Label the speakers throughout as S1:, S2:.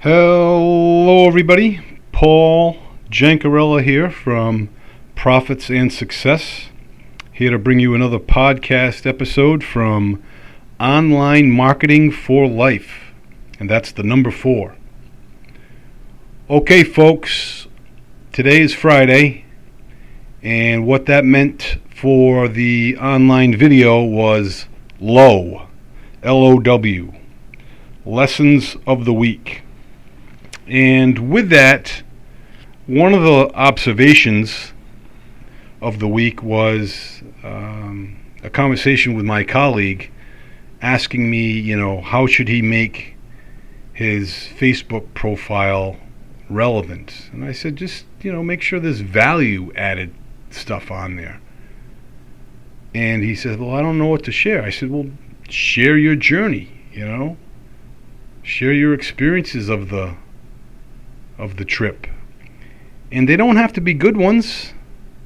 S1: Hello, everybody. Paul Jancarella here from Profits and Success. Here to bring you another podcast episode from Online Marketing for Life. And that's the number four. Okay, folks, today is Friday. And what that meant for the online video was LOW. L O W. Lessons of the Week. And with that, one of the observations of the week was um, a conversation with my colleague asking me, you know, how should he make his Facebook profile relevant? And I said, just, you know, make sure there's value added stuff on there. And he said, well, I don't know what to share. I said, well, share your journey, you know, share your experiences of the of the trip. And they don't have to be good ones.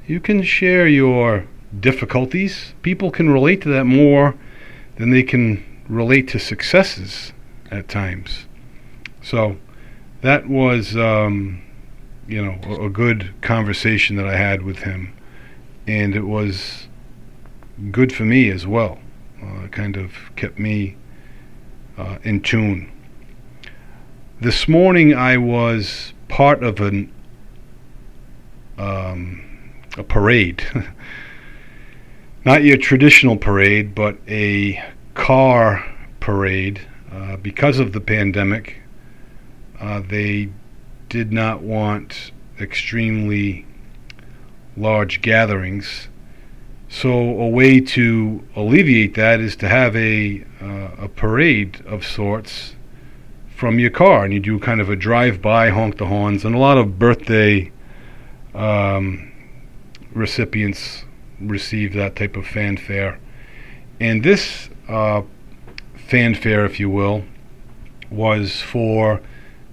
S1: You can share your difficulties. People can relate to that more than they can relate to successes at times. So that was, um, you know, a, a good conversation that I had with him. And it was good for me as well. Uh, kind of kept me uh, in tune this morning I was part of an um, a parade, not your traditional parade, but a car parade. Uh, because of the pandemic, uh, they did not want extremely large gatherings. So a way to alleviate that is to have a uh, a parade of sorts from your car, and you do kind of a drive-by, honk the horns, and a lot of birthday um, recipients receive that type of fanfare. And this uh, fanfare, if you will, was for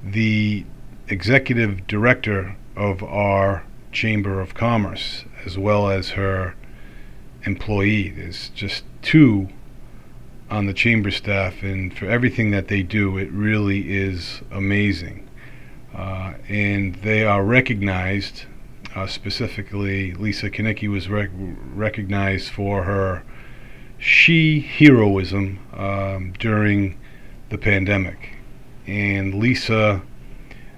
S1: the executive director of our Chamber of Commerce, as well as her employee. There's just two on the chamber staff and for everything that they do. It really is amazing. Uh, and they are recognized, uh, specifically, Lisa Kanicki was rec- recognized for her she heroism um, during the pandemic. And Lisa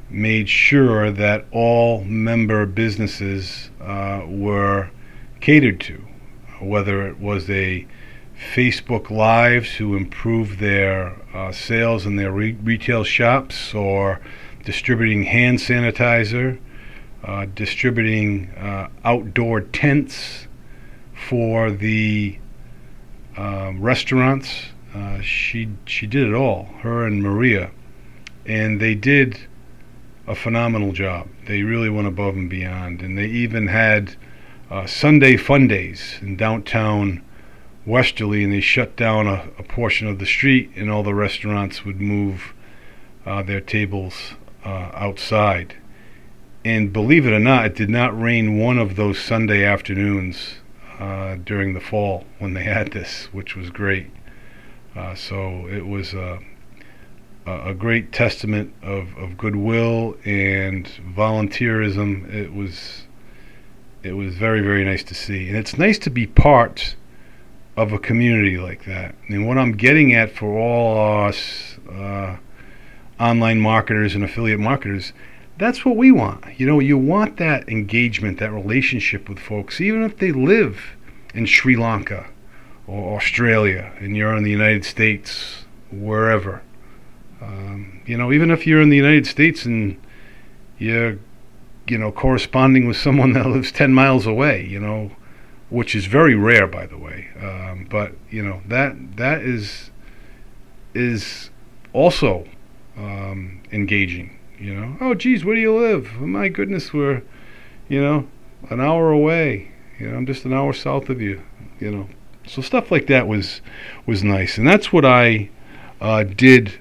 S1: made sure that all member businesses uh, were catered to, whether it was a Facebook Lives to improve their uh, sales in their re- retail shops or distributing hand sanitizer, uh, distributing uh, outdoor tents for the um, restaurants. Uh, she she did it all, her and Maria, and they did a phenomenal job. They really went above and beyond, and they even had uh, Sunday fun days in downtown westerly and they shut down a, a, portion of the street and all the restaurants would move uh, their tables uh, outside. And believe it or not, it did not rain one of those Sunday afternoons uh, during the fall when they had this, which was great. Uh, so it was a, a great testament of, of goodwill and volunteerism. It was it was very very nice to see, and it's nice to be part of a community like that. And what I'm getting at for all us uh, online marketers and affiliate marketers, that's what we want. You know, you want that engagement, that relationship with folks, even if they live in Sri Lanka or Australia and you're in the United States, wherever. Um, you know, even if you're in the United States and you're, you know, corresponding with someone that lives 10 miles away, you know, which is very rare, by the way. Um, but you know that that is is also um, engaging. You know, oh geez, where do you live? Oh, my goodness, we're you know an hour away. You know, I'm just an hour south of you. You know, so stuff like that was was nice, and that's what I uh, did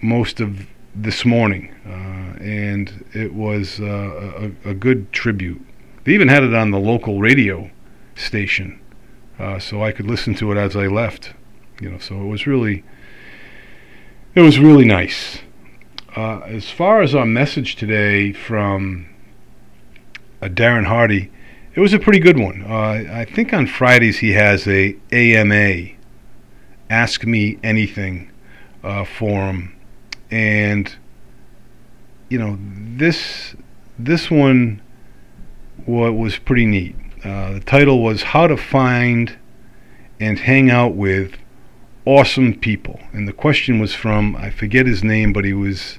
S1: most of this morning, uh, and it was uh, a, a good tribute. They even had it on the local radio station, uh, so I could listen to it as I left. You know, so it was really, it was really nice. Uh, as far as our message today from uh, Darren Hardy, it was a pretty good one. Uh, I think on Fridays he has a AMA, Ask Me Anything, uh, forum, and you know this this one what was pretty neat. Uh, the title was How to Find and Hang Out with Awesome People. And the question was from, I forget his name, but he was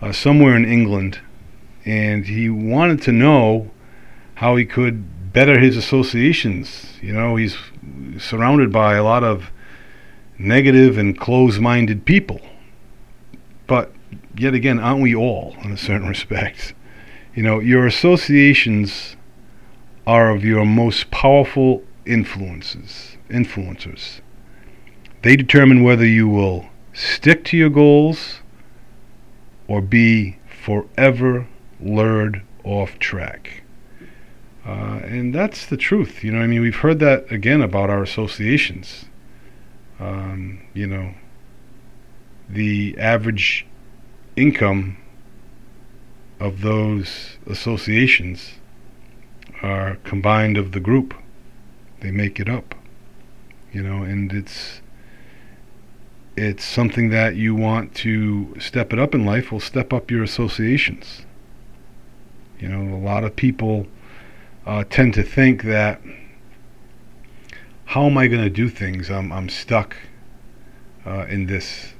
S1: uh, somewhere in England. And he wanted to know how he could better his associations. You know, he's surrounded by a lot of negative and close minded people. But yet again, aren't we all in a certain respect? You know, your associations are of your most powerful influences, influencers. They determine whether you will stick to your goals or be forever lured off track. Uh, and that's the truth. You know, I mean, we've heard that again about our associations. Um, you know, the average income of those associations are combined of the group. They make it up. You know, and it's it's something that you want to step it up in life, will step up your associations. You know, a lot of people uh, tend to think that how am I going to do things? I'm I'm stuck uh, in this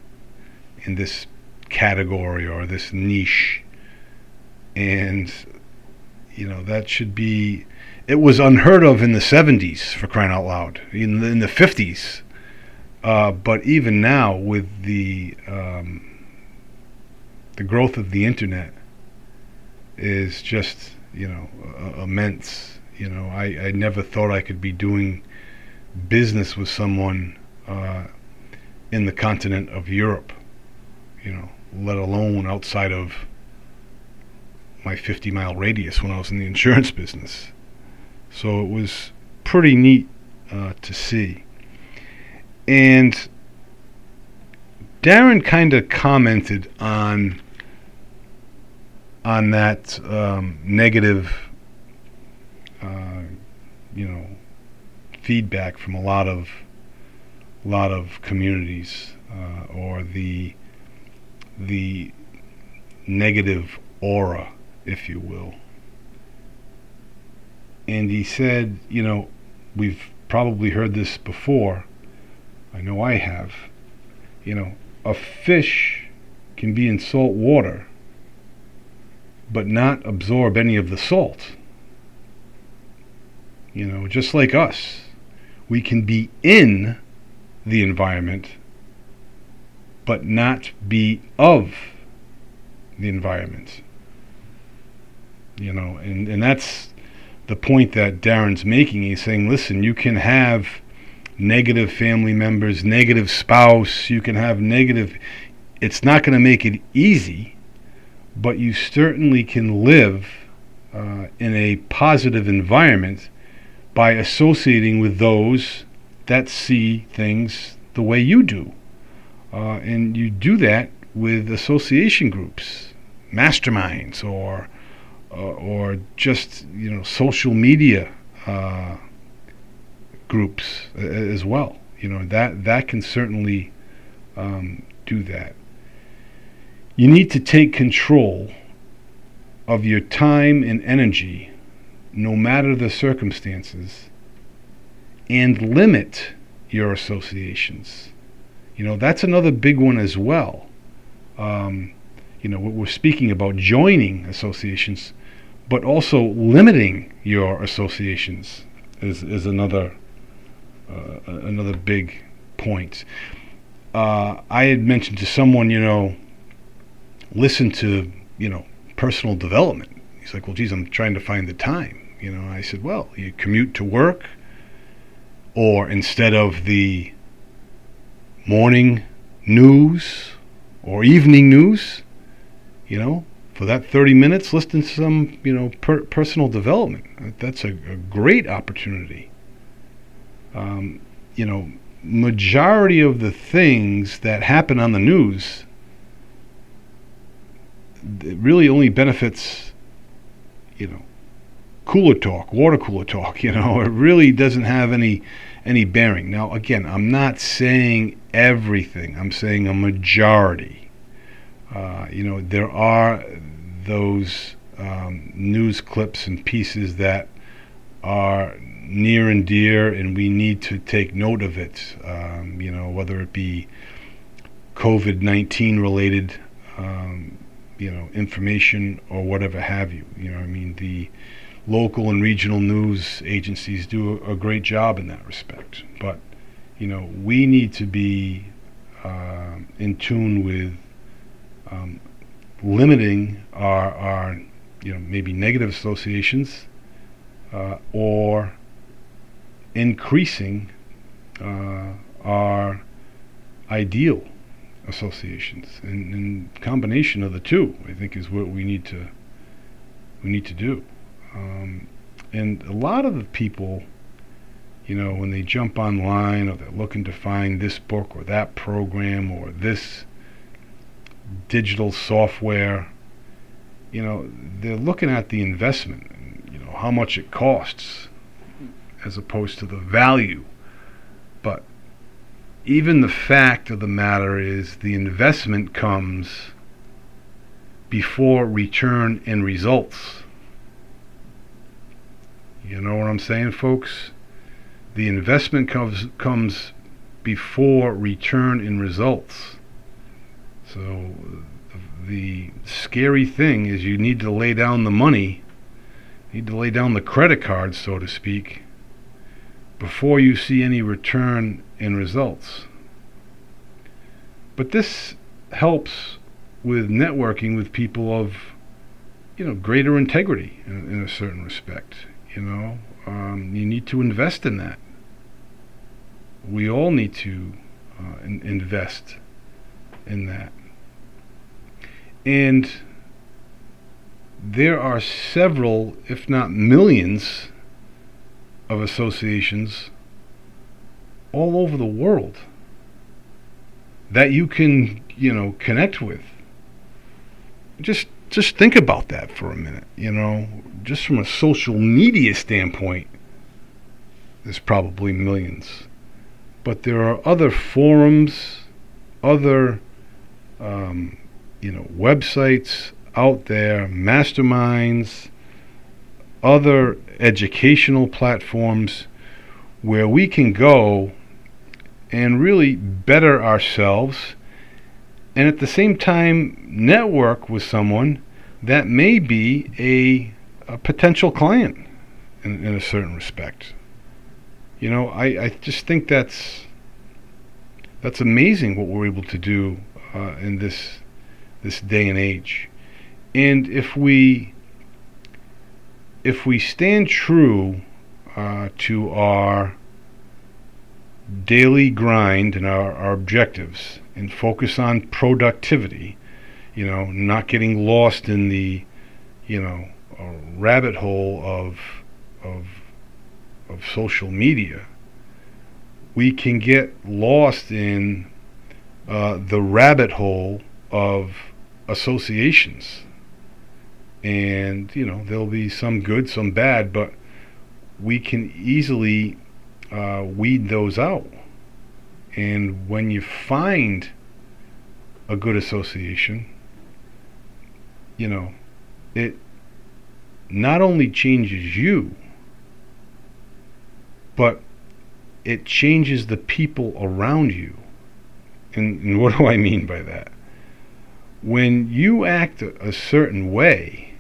S1: in this category or this niche, and you know that should be. It was unheard of in the 70s for crying out loud. In the, in the 50s, uh, but even now, with the um, the growth of the internet, is just you know uh, immense. You know, I, I never thought I could be doing business with someone uh, in the continent of Europe. You know, let alone outside of my 50 mile radius when I was in the insurance business. So it was pretty neat uh, to see. And Darren kind of commented on on that um, negative, uh, you know, feedback from a lot of lot of communities, uh, or the the negative aura, if you will. And he said, you know, we've probably heard this before I know I have. You know, a fish can be in salt water but not absorb any of the salt. You know, just like us, we can be in the environment but not be of the environment. You know, and, and that's the point that Darren's making. He's saying, listen, you can have negative family members, negative spouse, you can have negative. It's not going to make it easy, but you certainly can live uh, in a positive environment by associating with those that see things the way you do. Uh, and you do that with association groups, masterminds, or or just you know social media uh, groups uh, as well. You know that that can certainly um, do that. You need to take control of your time and energy, no matter the circumstances, and limit your associations. You know that's another big one as well. Um, you know we're speaking about joining associations, but also limiting your associations is is another uh, another big point. Uh, I had mentioned to someone, you know, listen to, you know, personal development. He's like, well, geez, I'm trying to find the time. You know, I said, well, you commute to work, or instead of the morning news or evening news, you know, for that 30 minutes, listen to some, you know, per- personal development. That's a, a great opportunity um, you know, majority of the things that happen on the news it really only benefits, you know, cooler talk, water cooler talk. You know, it really doesn't have any any bearing. Now, again, I'm not saying everything. I'm saying a majority. Uh, you know, there are those um, news clips and pieces that are near and dear, and we need to take note of it. Um, you know, whether it be COVID 19 related, um, you know, information or whatever have you. You know, I mean, the local and regional news agencies do a, a great job in that respect. But, you know, we need to be uh, in tune with um, limiting our, our, you know, maybe negative associations uh, or increasing uh, our ideal associations. And, and, combination of the two I think is what we need to we need to do. Um, and a lot of the people you know when they jump online or they're looking to find this book or that program or this digital software you know they're looking at the investment you know how much it costs as opposed to the value. But even the fact of the matter is the investment comes before return and results. You know what I'm saying, folks? The investment comes comes before return and results. So the scary thing is you need to lay down the money, need to lay down the credit card, so to speak, before you see any return in results. But this helps with networking with people of, you know, greater integrity in, in a certain respect. You know, um, you need to invest in that. We all need to uh, in, invest in that. And there are several, if not millions, of associations all over the world that you can, you know, connect with. Just just think about that for a minute, you know, just from a social media standpoint, there's probably millions. But there are other forums, other, um, you know, websites out there, masterminds, other educational platforms where we can go and really better ourselves and at the same time network with someone that may be a, a potential client in, in, a certain respect. You know, I, I just think that's that's amazing what we're able to do uh, in this this day and age. And if we if we stand true uh, to our daily grind and our, our objectives and focus on productivity, you know, not getting lost in the, you know, rabbit hole of, of, of social media, we can get lost in uh, the rabbit hole of associations and you know there'll be some good, some bad, but we can easily uh, weed those out. And when you find a good association, you know, it not only changes you, but it changes the people around you. And, and what do I mean by that? When you act a, certain way,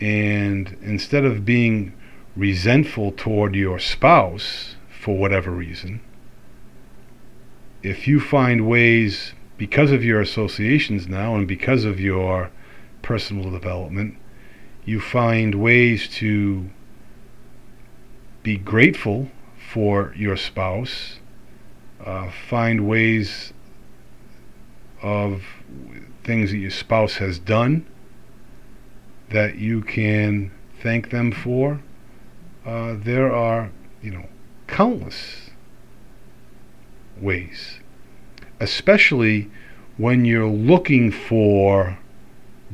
S1: and instead of being resentful toward your spouse for whatever reason, if you find ways because of your associations now and because of your personal development, you find ways to be grateful for your spouse, uh, find ways of things that your spouse has done that you can thank them for. Uh, there are, you know, countless ways, especially when you're looking for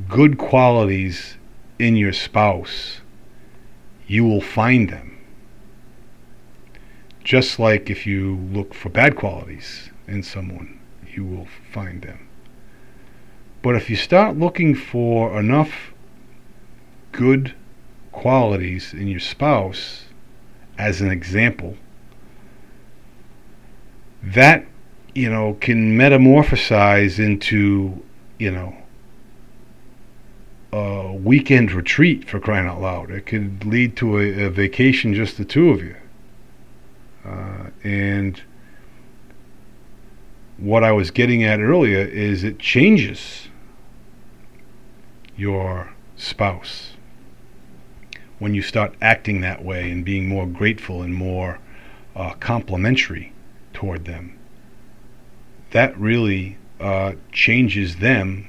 S1: good qualities in your spouse, you will find them. Just like if you look for bad qualities in someone, you will find them. But if you start looking for enough good qualities in your spouse, as an example, that, you know, can metamorphosize into, you know, a weekend retreat for crying out loud. It could lead to a, a vacation just the two of you. Uh, and what I was getting at earlier is it changes your spouse when you start acting that way and being more grateful and more uh, complimentary toward them. That really uh, changes them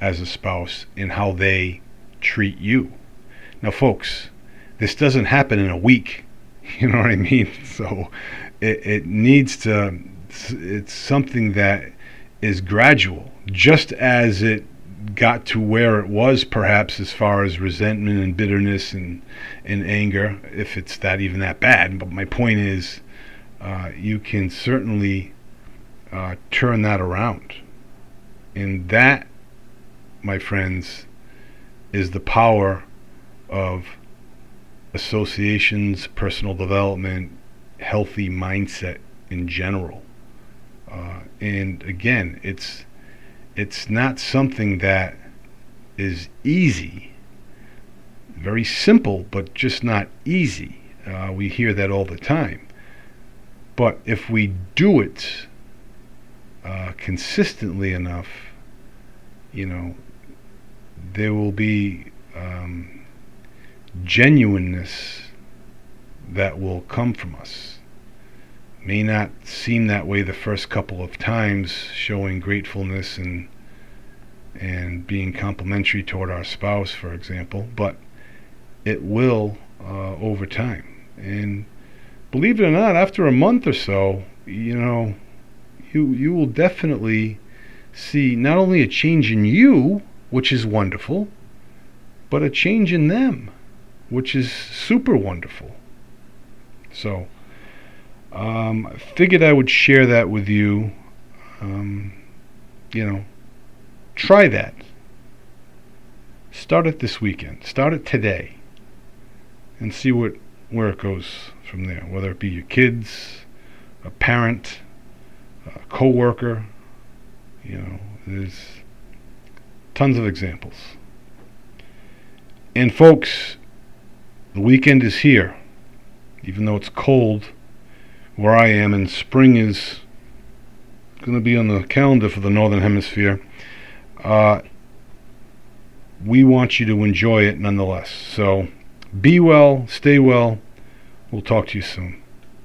S1: as a spouse in how they treat you. Now, folks, this doesn't happen in a week. You know what I mean? So it, it needs to, it's something that is gradual, just as it got to where it was, perhaps as far as resentment and bitterness and, and anger, if it's that even that bad. But my point is, uh, you can certainly uh, turn that around. And that my friends, is the power of associations, personal development, healthy mindset in general. Uh, and again, it's it's not something that is easy. Very simple, but just not easy. Uh, we hear that all the time. But if we do it uh, consistently enough, you know, there will be um, genuineness that will come from us. May not seem that way the first couple of times, showing gratefulness and and being complimentary toward our spouse, for example, but it will uh, over time. And believe it or not, after a month or so, you know, you you will definitely see not only a change in you, which is wonderful, but a change in them, which is super wonderful. So, um, I figured I would share that with you. Um, you know, try that. Start it this weekend. Start it today, and see what where it goes from there. Whether it be your kids, a parent, a coworker, you know, there's Tons of examples. And folks, the weekend is here. Even though it's cold where I am, and spring is going to be on the calendar for the Northern Hemisphere, uh, we want you to enjoy it nonetheless. So be well, stay well. We'll talk to you soon.